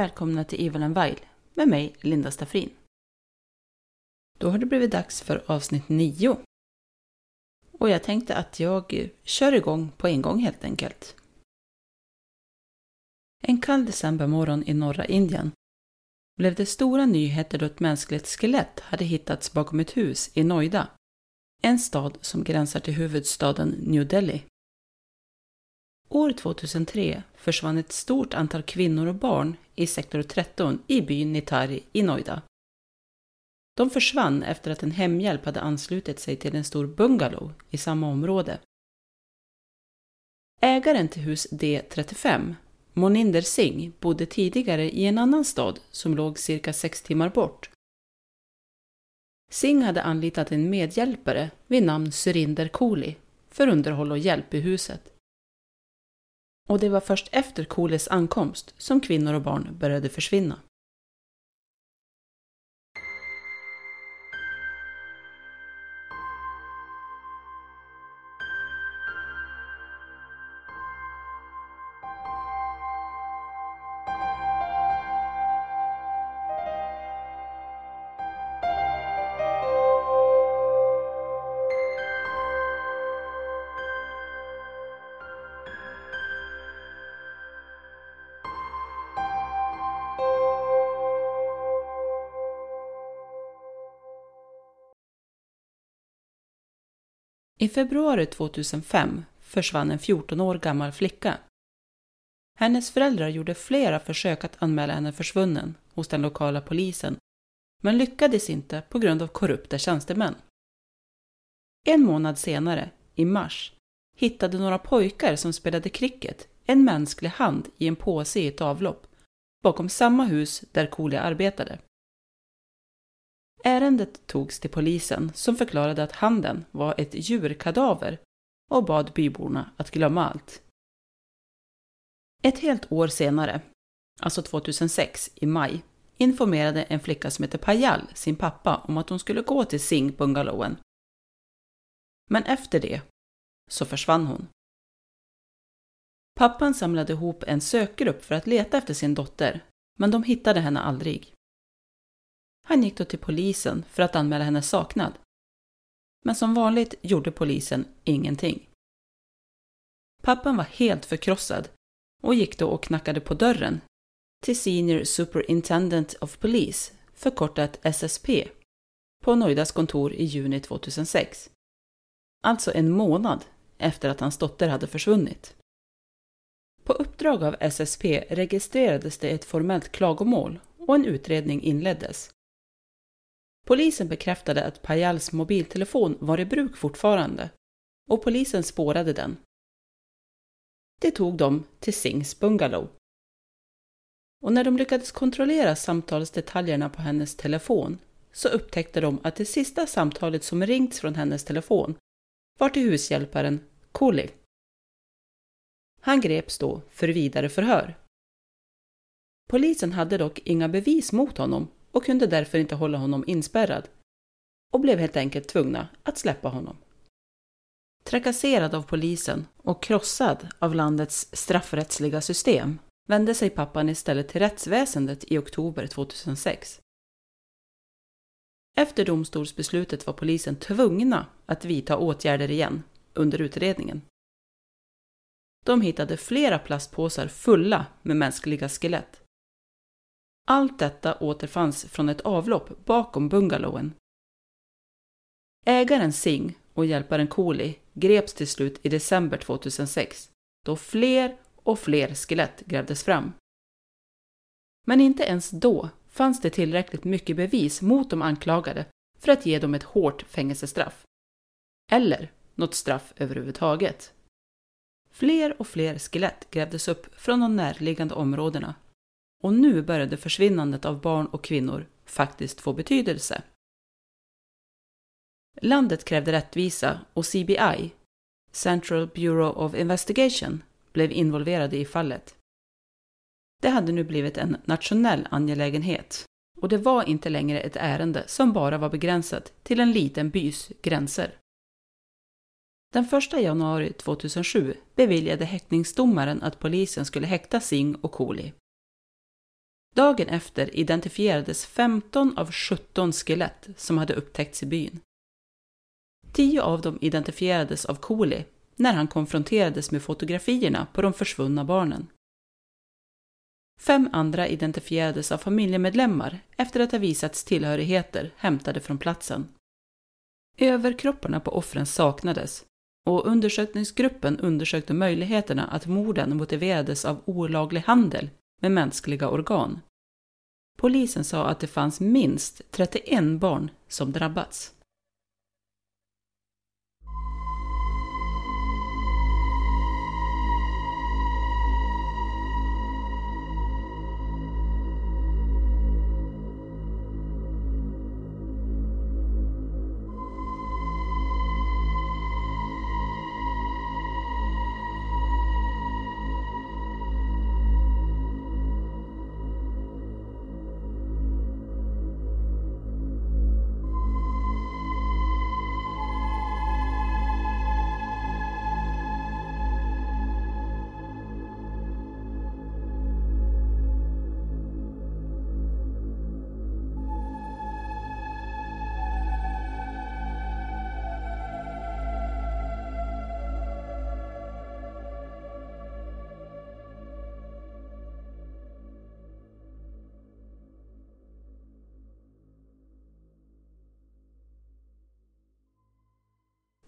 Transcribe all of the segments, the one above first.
Välkomna till Evil and Vile med mig, Linda Staffrin. Då har det blivit dags för avsnitt 9. Och jag tänkte att jag kör igång på en gång helt enkelt. En kall decembermorgon i norra Indien blev det stora nyheter då ett mänskligt skelett hade hittats bakom ett hus i Noida, en stad som gränsar till huvudstaden New Delhi. År 2003 försvann ett stort antal kvinnor och barn i sektor 13 i byn Nitari i Noida. De försvann efter att en hemhjälp hade anslutit sig till en stor bungalow i samma område. Ägaren till hus D35, Moninder Singh, bodde tidigare i en annan stad som låg cirka sex timmar bort. Singh hade anlitat en medhjälpare vid namn Surinder Kohli för underhåll och hjälp i huset och det var först efter Koles ankomst som kvinnor och barn började försvinna. I februari 2005 försvann en 14 år gammal flicka. Hennes föräldrar gjorde flera försök att anmäla henne försvunnen hos den lokala polisen, men lyckades inte på grund av korrupta tjänstemän. En månad senare, i mars, hittade några pojkar som spelade cricket en mänsklig hand i en påse i ett avlopp bakom samma hus där Cooley arbetade. Ärendet togs till polisen som förklarade att handen var ett djurkadaver och bad byborna att glömma allt. Ett helt år senare, alltså 2006 i maj, informerade en flicka som heter Payal sin pappa om att hon skulle gå till Singh-bungalowen. Men efter det så försvann hon. Pappan samlade ihop en sökgrupp för att leta efter sin dotter, men de hittade henne aldrig. Han gick då till polisen för att anmäla henne saknad. Men som vanligt gjorde polisen ingenting. Pappan var helt förkrossad och gick då och knackade på dörren till Senior Superintendent of Police, förkortat SSP, på Noidas kontor i juni 2006. Alltså en månad efter att hans dotter hade försvunnit. På uppdrag av SSP registrerades det ett formellt klagomål och en utredning inleddes. Polisen bekräftade att Payals mobiltelefon var i bruk fortfarande och polisen spårade den. Det tog dem till Sings bungalow. Och när de lyckades kontrollera samtalsdetaljerna på hennes telefon så upptäckte de att det sista samtalet som ringts från hennes telefon var till hushjälparen Cooley. Han greps då för vidare förhör. Polisen hade dock inga bevis mot honom och kunde därför inte hålla honom inspärrad och blev helt enkelt tvungna att släppa honom. Trakasserad av polisen och krossad av landets straffrättsliga system vände sig pappan istället till rättsväsendet i oktober 2006. Efter domstolsbeslutet var polisen tvungna att vidta åtgärder igen under utredningen. De hittade flera plastpåsar fulla med mänskliga skelett allt detta återfanns från ett avlopp bakom bungalowen. Ägaren Singh och hjälparen Cooley greps till slut i december 2006 då fler och fler skelett grävdes fram. Men inte ens då fanns det tillräckligt mycket bevis mot de anklagade för att ge dem ett hårt fängelsestraff. Eller något straff överhuvudtaget. Fler och fler skelett grävdes upp från de närliggande områdena och nu började försvinnandet av barn och kvinnor faktiskt få betydelse. Landet krävde rättvisa och CBI, Central Bureau of Investigation, blev involverade i fallet. Det hade nu blivit en nationell angelägenhet och det var inte längre ett ärende som bara var begränsat till en liten bys gränser. Den 1 januari 2007 beviljade häktningsdomaren att polisen skulle häkta Singh och Cooley Dagen efter identifierades 15 av 17 skelett som hade upptäckts i byn. Tio av dem identifierades av Cooley när han konfronterades med fotografierna på de försvunna barnen. Fem andra identifierades av familjemedlemmar efter att ha visats tillhörigheter hämtade från platsen. Överkropparna på offren saknades och undersökningsgruppen undersökte möjligheterna att morden motiverades av olaglig handel med mänskliga organ. Polisen sa att det fanns minst 31 barn som drabbats.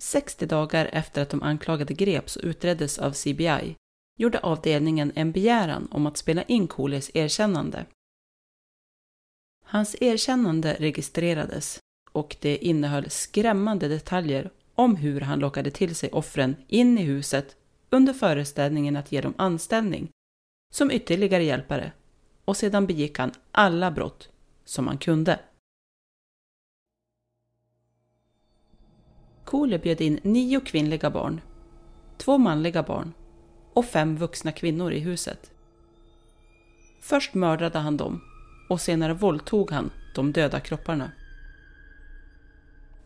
Sextio dagar efter att de anklagade greps och utreddes av CBI gjorde avdelningen en begäran om att spela in Cooleys erkännande. Hans erkännande registrerades och det innehöll skrämmande detaljer om hur han lockade till sig offren in i huset under föreställningen att ge dem anställning som ytterligare hjälpare och sedan begick han alla brott som han kunde. Cooley bjöd in nio kvinnliga barn, två manliga barn och fem vuxna kvinnor i huset. Först mördade han dem och senare våldtog han de döda kropparna.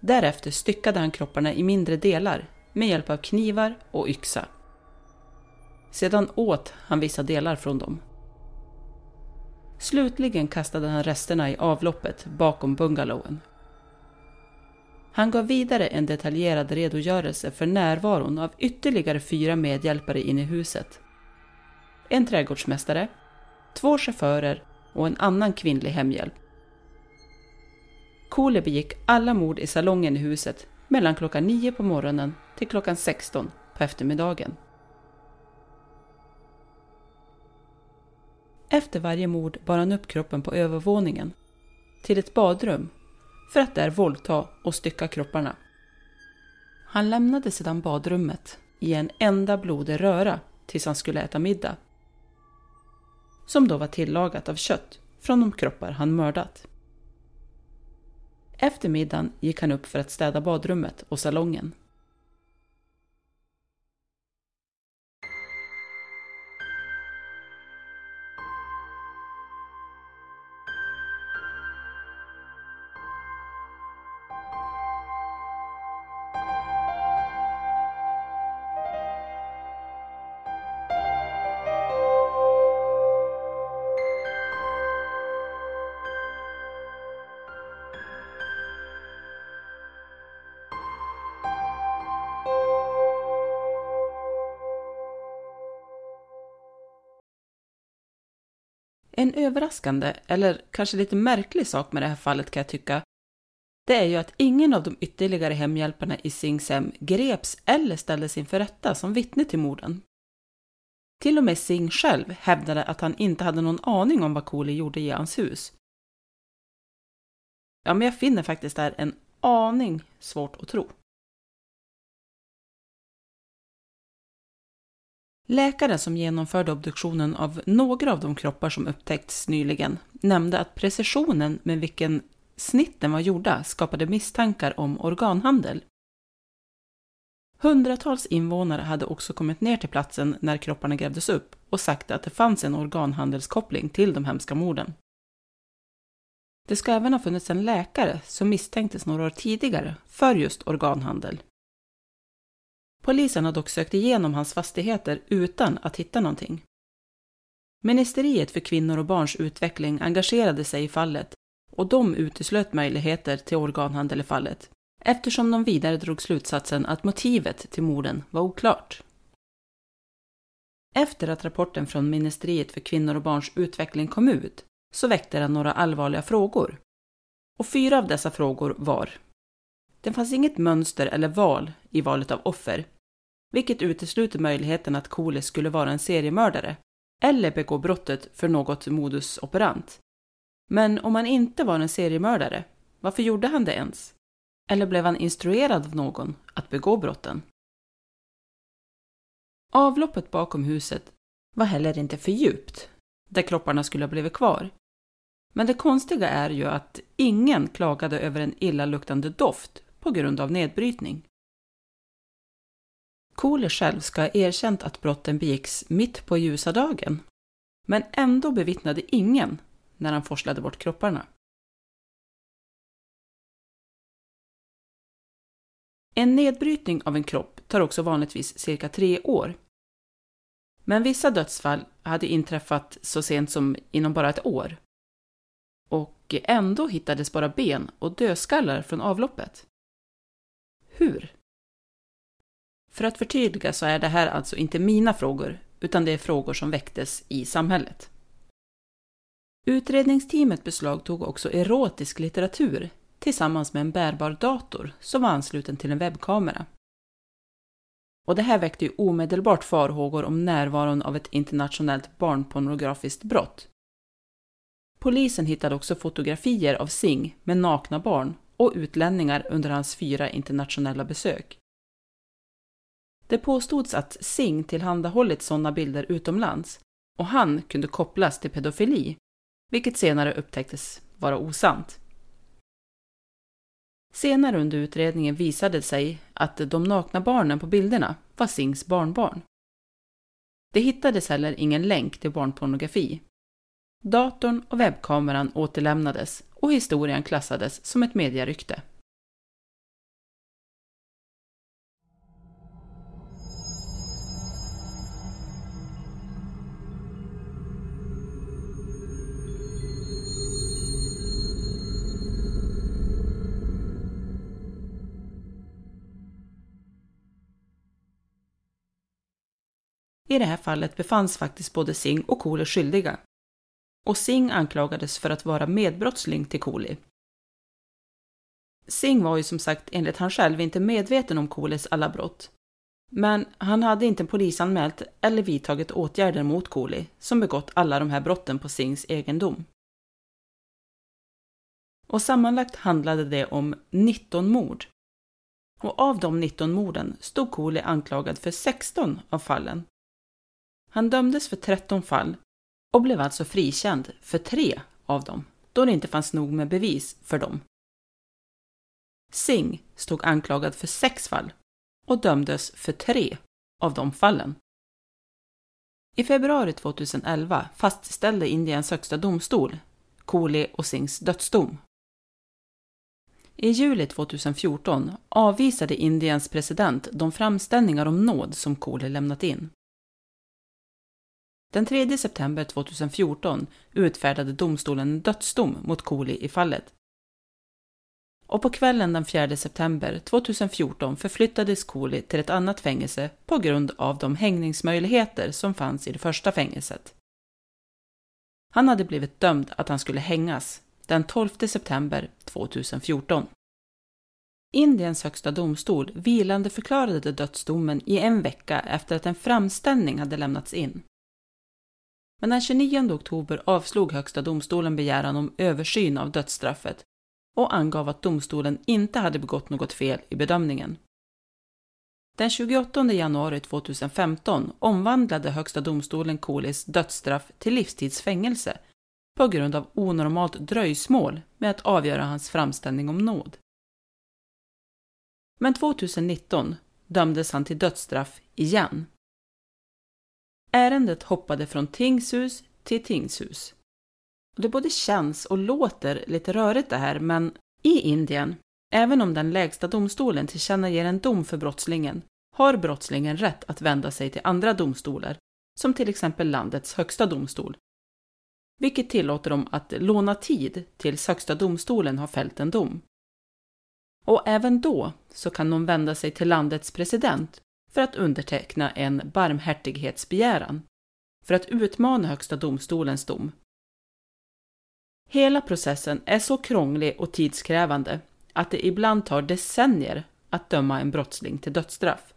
Därefter styckade han kropparna i mindre delar med hjälp av knivar och yxa. Sedan åt han vissa delar från dem. Slutligen kastade han resterna i avloppet bakom bungalowen. Han gav vidare en detaljerad redogörelse för närvaron av ytterligare fyra medhjälpare inne i huset. En trädgårdsmästare, två chaufförer och en annan kvinnlig hemhjälp. Kole begick alla mord i salongen i huset mellan klockan 9 på morgonen till klockan 16 på eftermiddagen. Efter varje mord bar han upp kroppen på övervåningen till ett badrum för att där våldta och stycka kropparna. Han lämnade sedan badrummet i en enda blodig röra tills han skulle äta middag. Som då var tillagat av kött från de kroppar han mördat. Efter middagen gick han upp för att städa badrummet och salongen. En överraskande, eller kanske lite märklig sak med det här fallet kan jag tycka, det är ju att ingen av de ytterligare hemhjälparna i Singshem greps eller ställdes inför rätta som vittne till morden. Till och med Singh själv hävdade att han inte hade någon aning om vad Cooley gjorde i hans hus. Ja, men jag finner faktiskt det här en aning svårt att tro. Läkare som genomförde obduktionen av några av de kroppar som upptäckts nyligen nämnde att precisionen med vilken snitten var gjorda skapade misstankar om organhandel. Hundratals invånare hade också kommit ner till platsen när kropparna grävdes upp och sagt att det fanns en organhandelskoppling till de hemska morden. Det ska även ha funnits en läkare som misstänktes några år tidigare för just organhandel Polisen har dock sökt igenom hans fastigheter utan att hitta någonting. Ministeriet för kvinnor och barns utveckling engagerade sig i fallet och de uteslöt möjligheter till organhandel i fallet eftersom de vidare drog slutsatsen att motivet till morden var oklart. Efter att rapporten från Ministeriet för kvinnor och barns utveckling kom ut så väckte den några allvarliga frågor. Och fyra av dessa frågor var Det fanns inget mönster eller val i valet av offer, vilket utesluter möjligheten att Kole skulle vara en seriemördare eller begå brottet för något modus operant. Men om han inte var en seriemördare, varför gjorde han det ens? Eller blev han instruerad av någon att begå brotten? Avloppet bakom huset var heller inte för djupt, där kropparna skulle ha blivit kvar. Men det konstiga är ju att ingen klagade över en illaluktande doft på grund av nedbrytning. Kohler själv ska ha erkänt att brotten begicks mitt på ljusa dagen. Men ändå bevittnade ingen när han forslade bort kropparna. En nedbrytning av en kropp tar också vanligtvis cirka tre år. Men vissa dödsfall hade inträffat så sent som inom bara ett år. Och ändå hittades bara ben och dödskallar från avloppet. Hur? För att förtydliga så är det här alltså inte mina frågor, utan det är frågor som väcktes i samhället. Utredningsteamet beslagtog också erotisk litteratur tillsammans med en bärbar dator som var ansluten till en webbkamera. Och det här väckte ju omedelbart farhågor om närvaron av ett internationellt barnpornografiskt brott. Polisen hittade också fotografier av Singh med nakna barn och utlänningar under hans fyra internationella besök. Det påstods att Singh tillhandahållit sådana bilder utomlands och han kunde kopplas till pedofili, vilket senare upptäcktes vara osant. Senare under utredningen visade det sig att de nakna barnen på bilderna var Singhs barnbarn. Det hittades heller ingen länk till barnpornografi. Datorn och webbkameran återlämnades och historien klassades som ett medierykte. I det här fallet befanns faktiskt både Singh och Koli skyldiga. Och Singh anklagades för att vara medbrottsling till Koli. Singh var ju som sagt enligt han själv inte medveten om Kolis alla brott. Men han hade inte polisanmält eller vidtagit åtgärder mot Koli som begått alla de här brotten på Singhs egendom. Och sammanlagt handlade det om 19 mord. Och av de 19 morden stod Koli anklagad för 16 av fallen han dömdes för 13 fall och blev alltså frikänd för tre av dem, då det inte fanns nog med bevis för dem. Singh stod anklagad för sex fall och dömdes för tre av de fallen. I februari 2011 fastställde Indiens högsta domstol Kohli och Singhs dödsdom. I juli 2014 avvisade Indiens president de framställningar om nåd som Kohli lämnat in. Den 3 september 2014 utfärdade domstolen en dödsdom mot Cooley i fallet. Och på kvällen den 4 september 2014 förflyttades Cooley till ett annat fängelse på grund av de hängningsmöjligheter som fanns i det första fängelset. Han hade blivit dömd att han skulle hängas den 12 september 2014. Indiens högsta domstol vilande förklarade dödsdomen i en vecka efter att en framställning hade lämnats in. Men den 29 oktober avslog Högsta domstolen begäran om översyn av dödsstraffet och angav att domstolen inte hade begått något fel i bedömningen. Den 28 januari 2015 omvandlade Högsta domstolen Kolis dödsstraff till livstidsfängelse på grund av onormalt dröjsmål med att avgöra hans framställning om nåd. Men 2019 dömdes han till dödsstraff igen Ärendet hoppade från tingshus till tingshus. Det både känns och låter lite rörigt det här, men i Indien, även om den lägsta domstolen tillkännager en dom för brottslingen, har brottslingen rätt att vända sig till andra domstolar som till exempel landets högsta domstol, vilket tillåter dem att låna tid tills Högsta domstolen har fällt en dom. Och även då så kan de vända sig till landets president för att underteckna en barmhärtighetsbegäran för att utmana Högsta domstolens dom. Hela processen är så krånglig och tidskrävande att det ibland tar decennier att döma en brottsling till dödsstraff.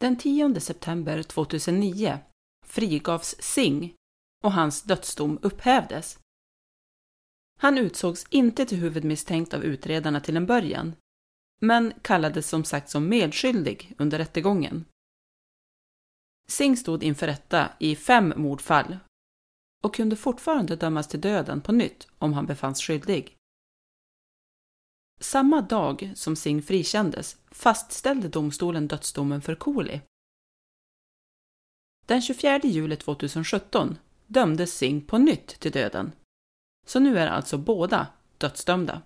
Den 10 september 2009 frigavs Singh och hans dödsdom upphävdes. Han utsågs inte till huvudmisstänkt av utredarna till en början, men kallades som sagt som medskyldig under rättegången. Singh stod inför rätta i fem mordfall och kunde fortfarande dömas till döden på nytt om han befanns skyldig. Samma dag som Singh frikändes fastställde domstolen dödsdomen för Cooley. Den 24 juli 2017 dömdes Singh på nytt till döden. Så nu är alltså båda dödsdömda.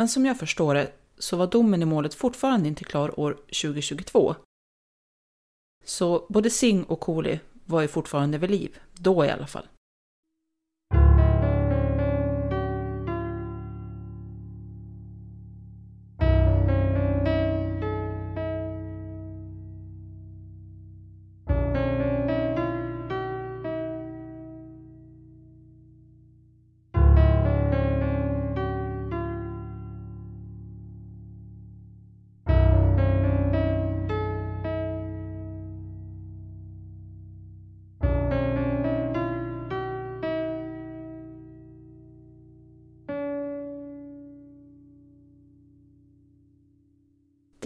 Men som jag förstår det så var domen i målet fortfarande inte klar år 2022. Så både Singh och Cooley var ju fortfarande vid liv, då i alla fall.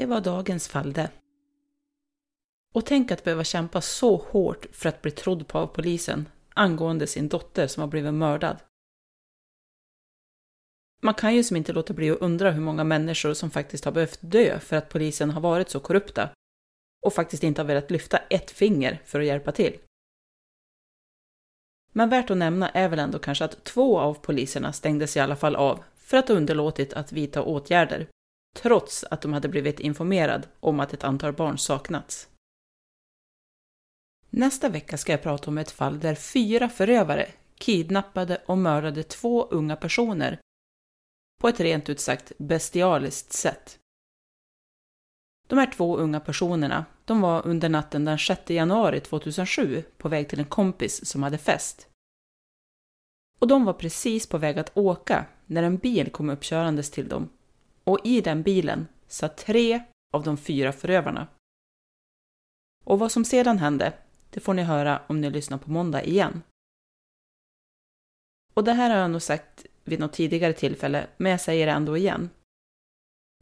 Det var dagens fall det. Och tänk att behöva kämpa så hårt för att bli trodd på av polisen angående sin dotter som har blivit mördad. Man kan ju som inte låta bli att undra hur många människor som faktiskt har behövt dö för att polisen har varit så korrupta och faktiskt inte har velat lyfta ett finger för att hjälpa till. Men värt att nämna är väl ändå kanske att två av poliserna stängdes i alla fall av för att ha underlåtit att vidta åtgärder trots att de hade blivit informerad om att ett antal barn saknats. Nästa vecka ska jag prata om ett fall där fyra förövare kidnappade och mördade två unga personer på ett rent ut sagt bestialiskt sätt. De här två unga personerna, de var under natten den 6 januari 2007 på väg till en kompis som hade fest. Och de var precis på väg att åka när en bil kom uppkörandes till dem och i den bilen satt tre av de fyra förövarna. Och vad som sedan hände, det får ni höra om ni lyssnar på måndag igen. Och det här har jag nog sagt vid något tidigare tillfälle, men jag säger det ändå igen.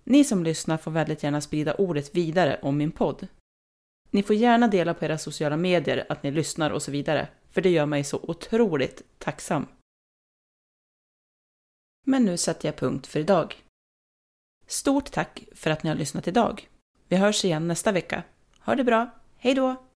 Ni som lyssnar får väldigt gärna sprida ordet vidare om min podd. Ni får gärna dela på era sociala medier att ni lyssnar och så vidare, för det gör mig så otroligt tacksam. Men nu sätter jag punkt för idag. Stort tack för att ni har lyssnat idag. Vi hörs igen nästa vecka. Ha det bra. Hej då!